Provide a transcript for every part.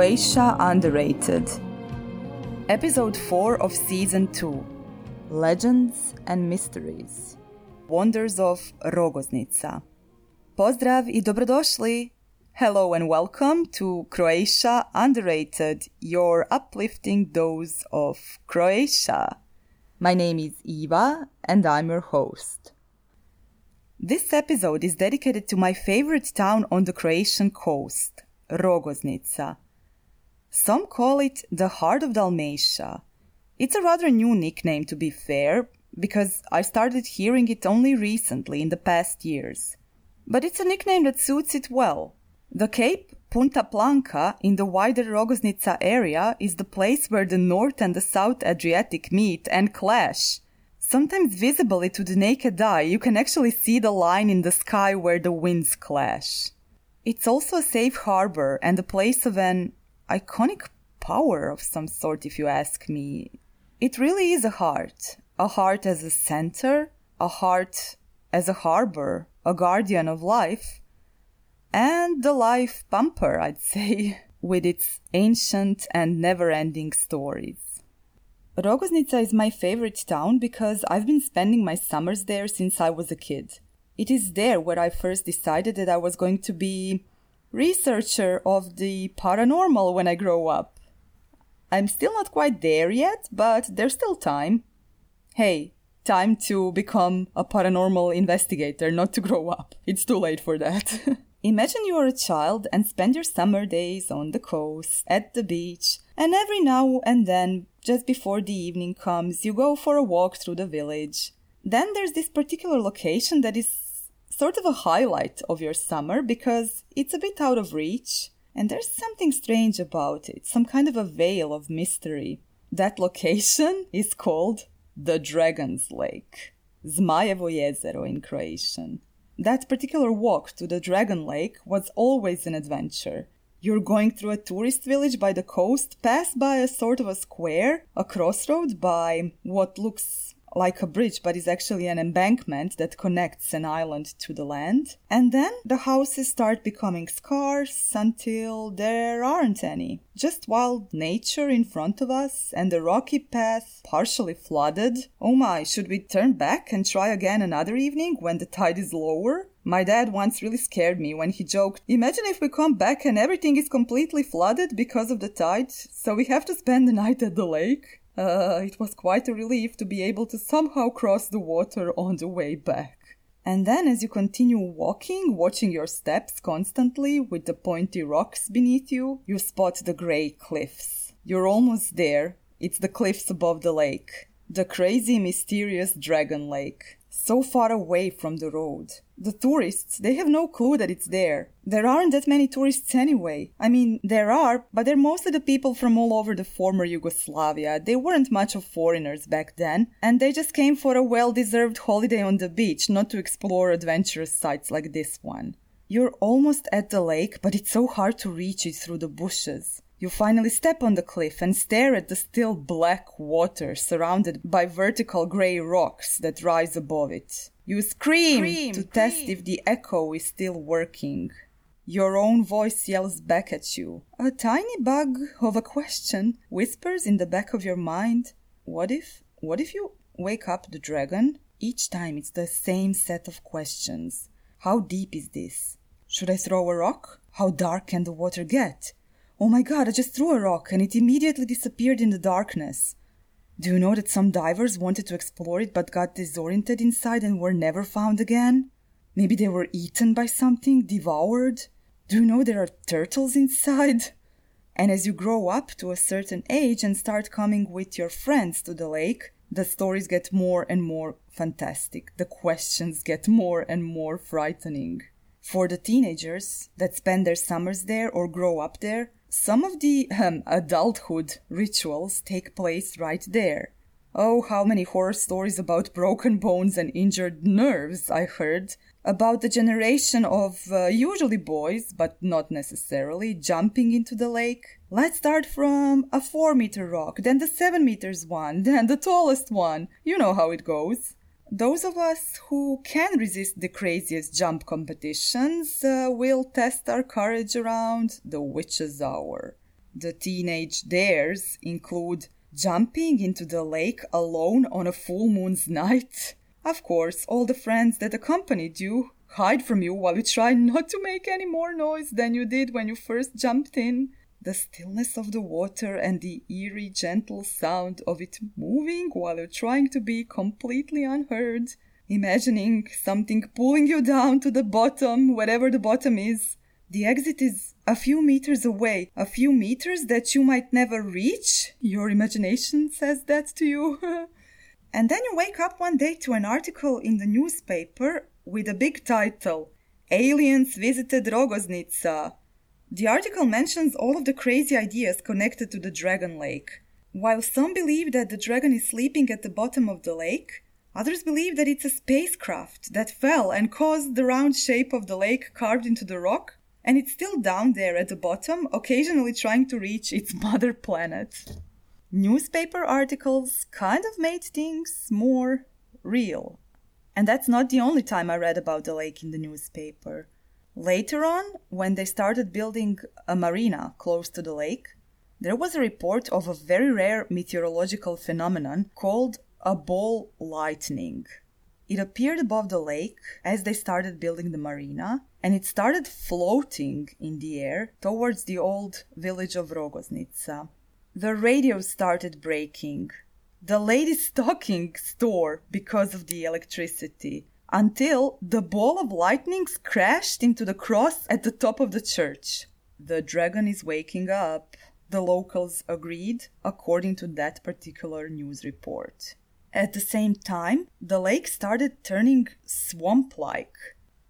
Croatia Underrated. Episode 4 of Season 2 Legends and Mysteries. Wonders of Rogoznica. Pozdrav i dobrodošli! Hello and welcome to Croatia Underrated, your uplifting dose of Croatia. My name is Eva and I'm your host. This episode is dedicated to my favorite town on the Croatian coast, Rogoznica. Some call it the heart of Dalmatia. It's a rather new nickname to be fair, because I started hearing it only recently in the past years. But it's a nickname that suits it well. The Cape Punta Planka in the wider Rogoznica area is the place where the North and the South Adriatic meet and clash. Sometimes visibly to the naked eye, you can actually see the line in the sky where the winds clash. It's also a safe harbor and a place of an iconic power of some sort, if you ask me. It really is a heart. A heart as a center, a heart as a harbor, a guardian of life, and the life pumper, I'd say, with its ancient and never ending stories. Rogoznica is my favorite town because I've been spending my summers there since I was a kid. It is there where I first decided that I was going to be researcher of the paranormal when I grow up. I'm still not quite there yet, but there's still time. Hey, time to become a paranormal investigator, not to grow up. It's too late for that. Imagine you are a child and spend your summer days on the coast, at the beach, and every now and then, just before the evening comes, you go for a walk through the village. Then there's this particular location that is sort of a highlight of your summer because it's a bit out of reach and there's something strange about it, some kind of a veil of mystery. That location is called the Dragon's Lake, Zmajevo jezero in Croatian. That particular walk to the Dragon Lake was always an adventure. You're going through a tourist village by the coast, pass by a sort of a square, a crossroad by what looks like a bridge, but is actually an embankment that connects an island to the land. And then the houses start becoming scarce until there aren't any. Just wild nature in front of us and the rocky path partially flooded. Oh my, should we turn back and try again another evening when the tide is lower? My dad once really scared me when he joked, Imagine if we come back and everything is completely flooded because of the tide, so we have to spend the night at the lake. Uh, it was quite a relief to be able to somehow cross the water on the way back. And then, as you continue walking, watching your steps constantly with the pointy rocks beneath you, you spot the grey cliffs. You're almost there. It's the cliffs above the lake. The crazy, mysterious Dragon Lake so far away from the road. The tourists, they have no clue that it's there. There aren't that many tourists anyway. I mean, there are, but they're mostly the people from all over the former Yugoslavia. They weren't much of foreigners back then, and they just came for a well deserved holiday on the beach, not to explore adventurous sites like this one. You're almost at the lake, but it's so hard to reach it through the bushes. You finally step on the cliff and stare at the still black water surrounded by vertical grey rocks that rise above it. You scream, scream to test if the echo is still working. Your own voice yells back at you. A tiny bug of a question whispers in the back of your mind. What if, what if you wake up the dragon? Each time it's the same set of questions. How deep is this? Should I throw a rock? How dark can the water get? Oh my god, I just threw a rock and it immediately disappeared in the darkness. Do you know that some divers wanted to explore it but got disoriented inside and were never found again? Maybe they were eaten by something, devoured? Do you know there are turtles inside? And as you grow up to a certain age and start coming with your friends to the lake, the stories get more and more fantastic. The questions get more and more frightening. For the teenagers that spend their summers there or grow up there, some of the um, adulthood rituals take place right there. Oh, how many horror stories about broken bones and injured nerves I heard about the generation of uh, usually boys, but not necessarily, jumping into the lake. Let's start from a 4 meter rock, then the 7 meters one, then the tallest one. You know how it goes. Those of us who can resist the craziest jump competitions uh, will test our courage around the witch's hour. The teenage dares include jumping into the lake alone on a full moon's night. Of course, all the friends that accompanied you hide from you while you try not to make any more noise than you did when you first jumped in. The stillness of the water and the eerie, gentle sound of it moving while you're trying to be completely unheard. Imagining something pulling you down to the bottom, wherever the bottom is. The exit is a few meters away, a few meters that you might never reach. Your imagination says that to you. and then you wake up one day to an article in the newspaper with a big title Aliens Visited Rogoznica. The article mentions all of the crazy ideas connected to the Dragon Lake. While some believe that the dragon is sleeping at the bottom of the lake, others believe that it's a spacecraft that fell and caused the round shape of the lake carved into the rock, and it's still down there at the bottom, occasionally trying to reach its mother planet. Newspaper articles kind of made things more real. And that's not the only time I read about the lake in the newspaper. Later on, when they started building a marina close to the lake, there was a report of a very rare meteorological phenomenon called a ball lightning. It appeared above the lake as they started building the marina, and it started floating in the air towards the old village of Rogoznica. The radio started breaking, the lady's stocking store because of the electricity until the ball of lightning crashed into the cross at the top of the church. The dragon is waking up, the locals agreed, according to that particular news report. At the same time, the lake started turning swamp like.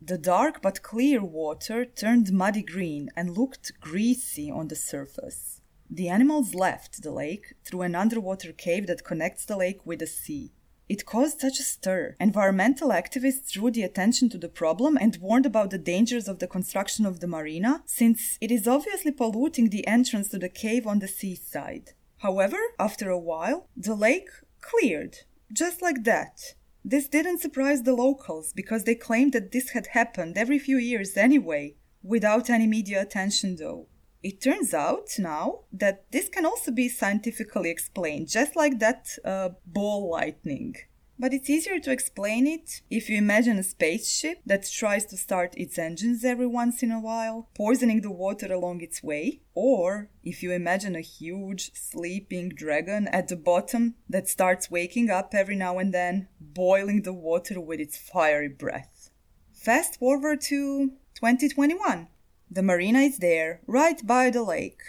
The dark but clear water turned muddy green and looked greasy on the surface. The animals left the lake through an underwater cave that connects the lake with the sea. It caused such a stir. Environmental activists drew the attention to the problem and warned about the dangers of the construction of the marina, since it is obviously polluting the entrance to the cave on the seaside. However, after a while, the lake cleared, just like that. This didn't surprise the locals because they claimed that this had happened every few years anyway, without any media attention though. It turns out now that this can also be scientifically explained, just like that uh, ball lightning. But it's easier to explain it if you imagine a spaceship that tries to start its engines every once in a while, poisoning the water along its way, or if you imagine a huge sleeping dragon at the bottom that starts waking up every now and then, boiling the water with its fiery breath. Fast forward to 2021. The marina is there, right by the lake.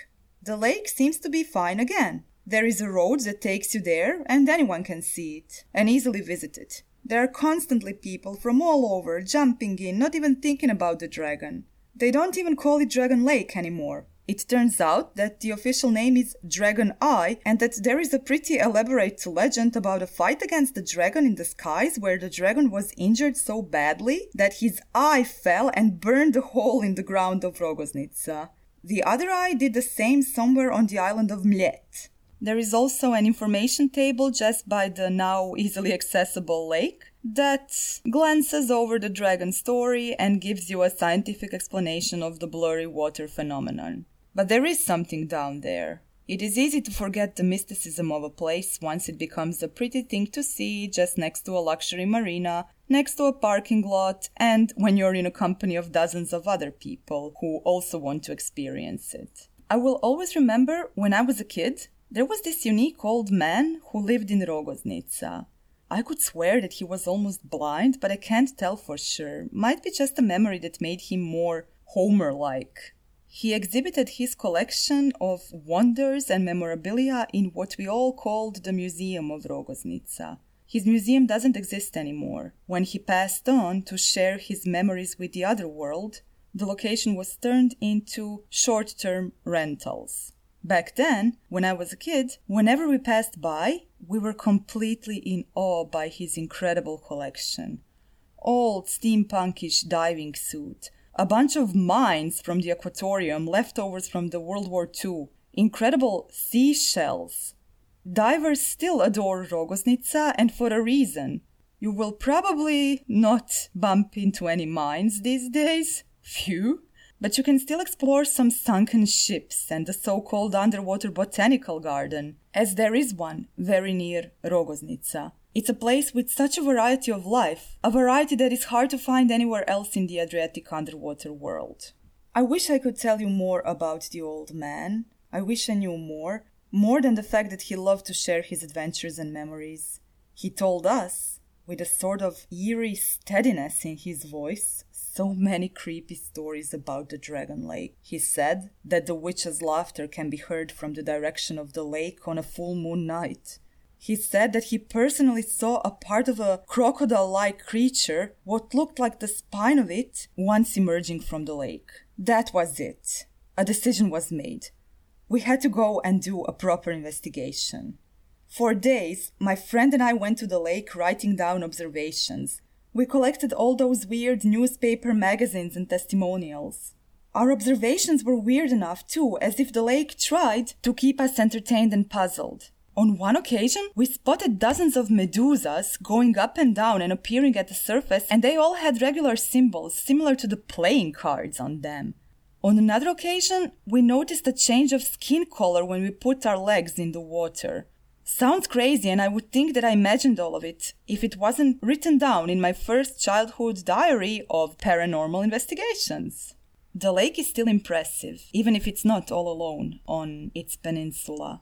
The lake seems to be fine again. There is a road that takes you there, and anyone can see it and easily visit it. There are constantly people from all over jumping in, not even thinking about the dragon. They don't even call it Dragon Lake anymore. It turns out that the official name is Dragon Eye and that there is a pretty elaborate legend about a fight against the dragon in the skies where the dragon was injured so badly that his eye fell and burned a hole in the ground of Rogoznica. The other eye did the same somewhere on the island of Mljet. There is also an information table just by the now easily accessible lake that glances over the dragon story and gives you a scientific explanation of the blurry water phenomenon. But there is something down there. It is easy to forget the mysticism of a place once it becomes a pretty thing to see just next to a luxury marina, next to a parking lot, and when you're in a company of dozens of other people who also want to experience it. I will always remember when I was a kid, there was this unique old man who lived in Rogoznica. I could swear that he was almost blind, but I can't tell for sure. Might be just a memory that made him more Homer like. He exhibited his collection of wonders and memorabilia in what we all called the Museum of Rogoznica. His museum doesn't exist anymore. When he passed on to share his memories with the other world, the location was turned into short term rentals. Back then, when I was a kid, whenever we passed by, we were completely in awe by his incredible collection. Old steampunkish diving suit, a bunch of mines from the Aquatorium, leftovers from the World War II, incredible seashells. Divers still adore Rogoznica, and for a reason. You will probably not bump into any mines these days. Phew. but you can still explore some sunken ships and the so called underwater botanical garden, as there is one very near Rogoznica. It's a place with such a variety of life, a variety that is hard to find anywhere else in the Adriatic underwater world. I wish I could tell you more about the old man. I wish I knew more, more than the fact that he loved to share his adventures and memories. He told us, with a sort of eerie steadiness in his voice, so many creepy stories about the Dragon Lake. He said that the witch's laughter can be heard from the direction of the lake on a full moon night. He said that he personally saw a part of a crocodile like creature, what looked like the spine of it, once emerging from the lake. That was it. A decision was made. We had to go and do a proper investigation. For days, my friend and I went to the lake writing down observations. We collected all those weird newspaper magazines and testimonials. Our observations were weird enough, too, as if the lake tried to keep us entertained and puzzled. On one occasion, we spotted dozens of medusas going up and down and appearing at the surface, and they all had regular symbols similar to the playing cards on them. On another occasion, we noticed a change of skin color when we put our legs in the water. Sounds crazy, and I would think that I imagined all of it if it wasn't written down in my first childhood diary of paranormal investigations. The lake is still impressive, even if it's not all alone on its peninsula.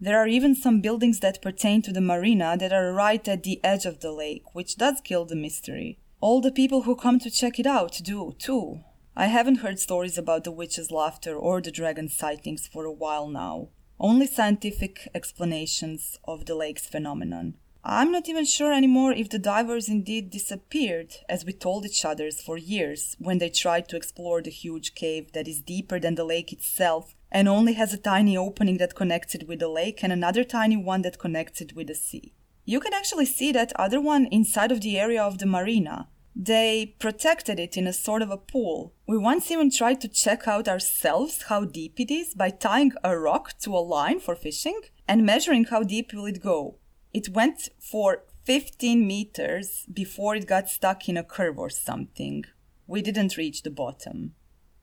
There are even some buildings that pertain to the marina that are right at the edge of the lake, which does kill the mystery. All the people who come to check it out do, too. I haven't heard stories about the witch's laughter or the dragon sightings for a while now only scientific explanations of the lake's phenomenon. I'm not even sure anymore if the divers indeed disappeared, as we told each other for years when they tried to explore the huge cave that is deeper than the lake itself and only has a tiny opening that connects it with the lake and another tiny one that connects it with the sea. You can actually see that other one inside of the area of the marina, they protected it in a sort of a pool. We once even tried to check out ourselves how deep it is by tying a rock to a line for fishing and measuring how deep will it go. It went for 15 meters before it got stuck in a curve or something. We didn't reach the bottom.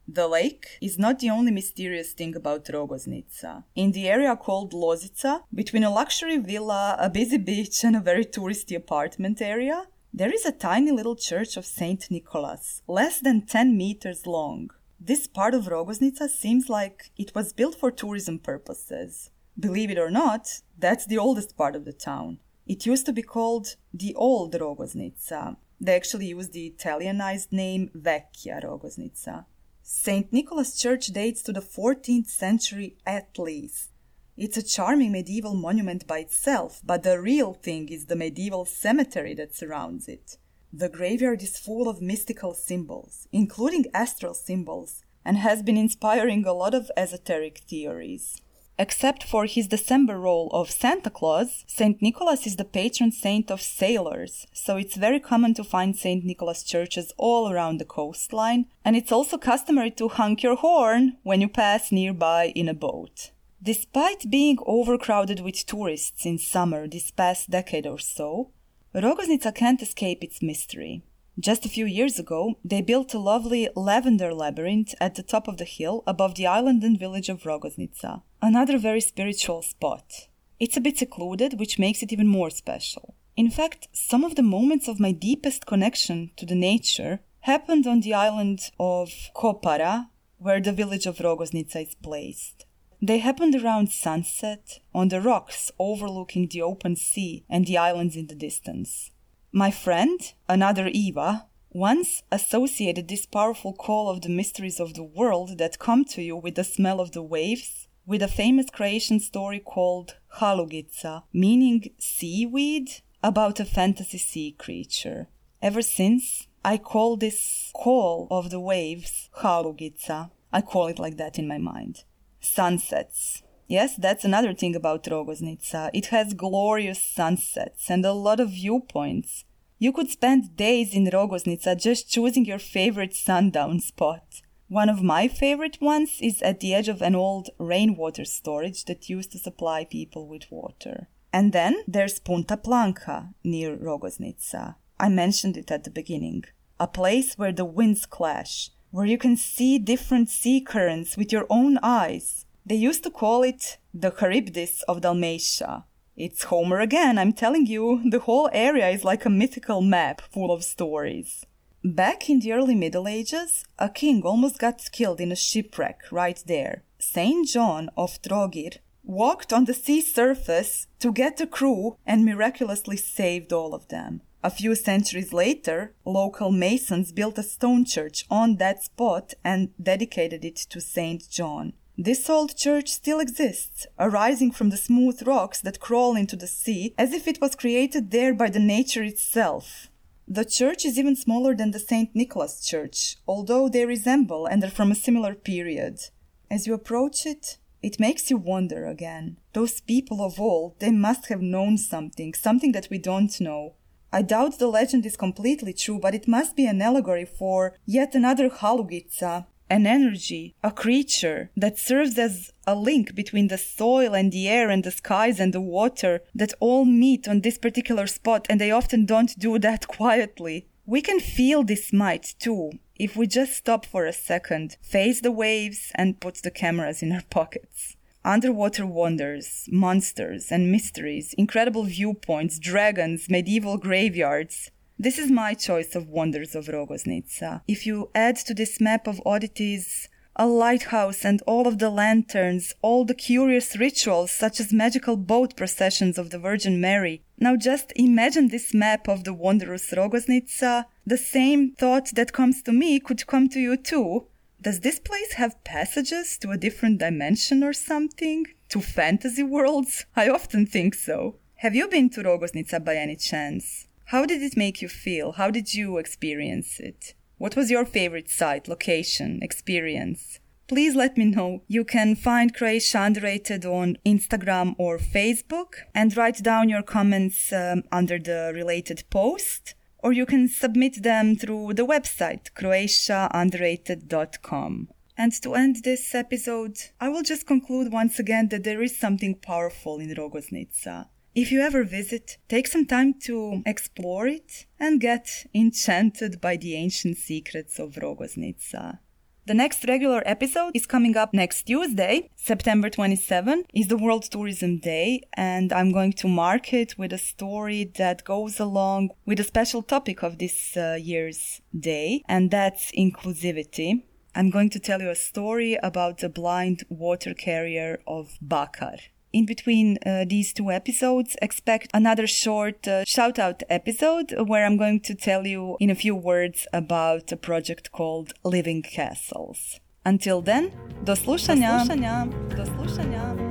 The lake is not the only mysterious thing about Rogoznica. In the area called Lozica, between a luxury villa, a busy beach, and a very touristy apartment area, there is a tiny little church of Saint Nicholas, less than 10 meters long. This part of Rogoznica seems like it was built for tourism purposes. Believe it or not, that's the oldest part of the town. It used to be called the Old Rogoznica. They actually used the Italianized name Vecchia Rogoznica. St. Nicholas Church dates to the 14th century at least. It's a charming medieval monument by itself, but the real thing is the medieval cemetery that surrounds it. The graveyard is full of mystical symbols, including astral symbols, and has been inspiring a lot of esoteric theories. Except for his December role of Santa Claus, St. Nicholas is the patron saint of sailors, so it's very common to find St. Nicholas churches all around the coastline, and it's also customary to honk your horn when you pass nearby in a boat. Despite being overcrowded with tourists in summer this past decade or so, Rogoznica can't escape its mystery. Just a few years ago, they built a lovely lavender labyrinth at the top of the hill above the island and village of Rogoznica, another very spiritual spot. It's a bit secluded, which makes it even more special. In fact, some of the moments of my deepest connection to the nature happened on the island of Kopara, where the village of Rogoznica is placed. They happened around sunset on the rocks overlooking the open sea and the islands in the distance. My friend, another Eva, once associated this powerful call of the mysteries of the world that come to you with the smell of the waves with a famous Croatian story called Halugica, meaning seaweed, about a fantasy sea creature. Ever since, I call this call of the waves Halugica. I call it like that in my mind sunsets. Yes, that's another thing about Rogoznica. It has glorious sunsets and a lot of viewpoints. You could spend days in Rogoznica just choosing your favorite sundown spot. One of my favorite ones is at the edge of an old rainwater storage that used to supply people with water. And then there's Punta Planka near Rogoznica. I mentioned it at the beginning. A place where the winds clash, where you can see different sea currents with your own eyes. They used to call it the Charybdis of Dalmatia. It's Homer again, I'm telling you, the whole area is like a mythical map full of stories. Back in the early Middle Ages, a king almost got killed in a shipwreck right there. Saint John of Trogir walked on the sea surface to get the crew and miraculously saved all of them. A few centuries later, local masons built a stone church on that spot and dedicated it to Saint John. This old church still exists, arising from the smooth rocks that crawl into the sea as if it was created there by the nature itself. The church is even smaller than the St. Nicholas Church, although they resemble and are from a similar period. As you approach it, it makes you wonder again. Those people of old, they must have known something, something that we don't know. I doubt the legend is completely true, but it must be an allegory for yet another Halugica, an energy, a creature that serves as a link between the soil and the air and the skies and the water that all meet on this particular spot, and they often don't do that quietly. We can feel this might too if we just stop for a second, face the waves, and put the cameras in our pockets. Underwater wonders, monsters, and mysteries, incredible viewpoints, dragons, medieval graveyards. This is my choice of wonders of Rogoznica. If you add to this map of oddities a lighthouse and all of the lanterns, all the curious rituals such as magical boat processions of the Virgin Mary. Now just imagine this map of the wondrous Rogoznica. The same thought that comes to me could come to you too. Does this place have passages to a different dimension or something? To fantasy worlds? I often think so. Have you been to Rogoznica by any chance? How did it make you feel? How did you experience it? What was your favorite site, location, experience? Please let me know. You can find Croatia Underrated on Instagram or Facebook and write down your comments um, under the related post, or you can submit them through the website croatiaunderrated.com. And to end this episode, I will just conclude once again that there is something powerful in Rogoznica. If you ever visit, take some time to explore it and get enchanted by the ancient secrets of Rogoznica. The next regular episode is coming up next Tuesday, September 27, is the World Tourism Day, and I'm going to mark it with a story that goes along with a special topic of this uh, year's day, and that's inclusivity. I'm going to tell you a story about the blind water carrier of Bakar in between uh, these two episodes, expect another short uh, shout out episode where I'm going to tell you in a few words about a project called Living Castles. Until then, do slušanja! Do slušanja.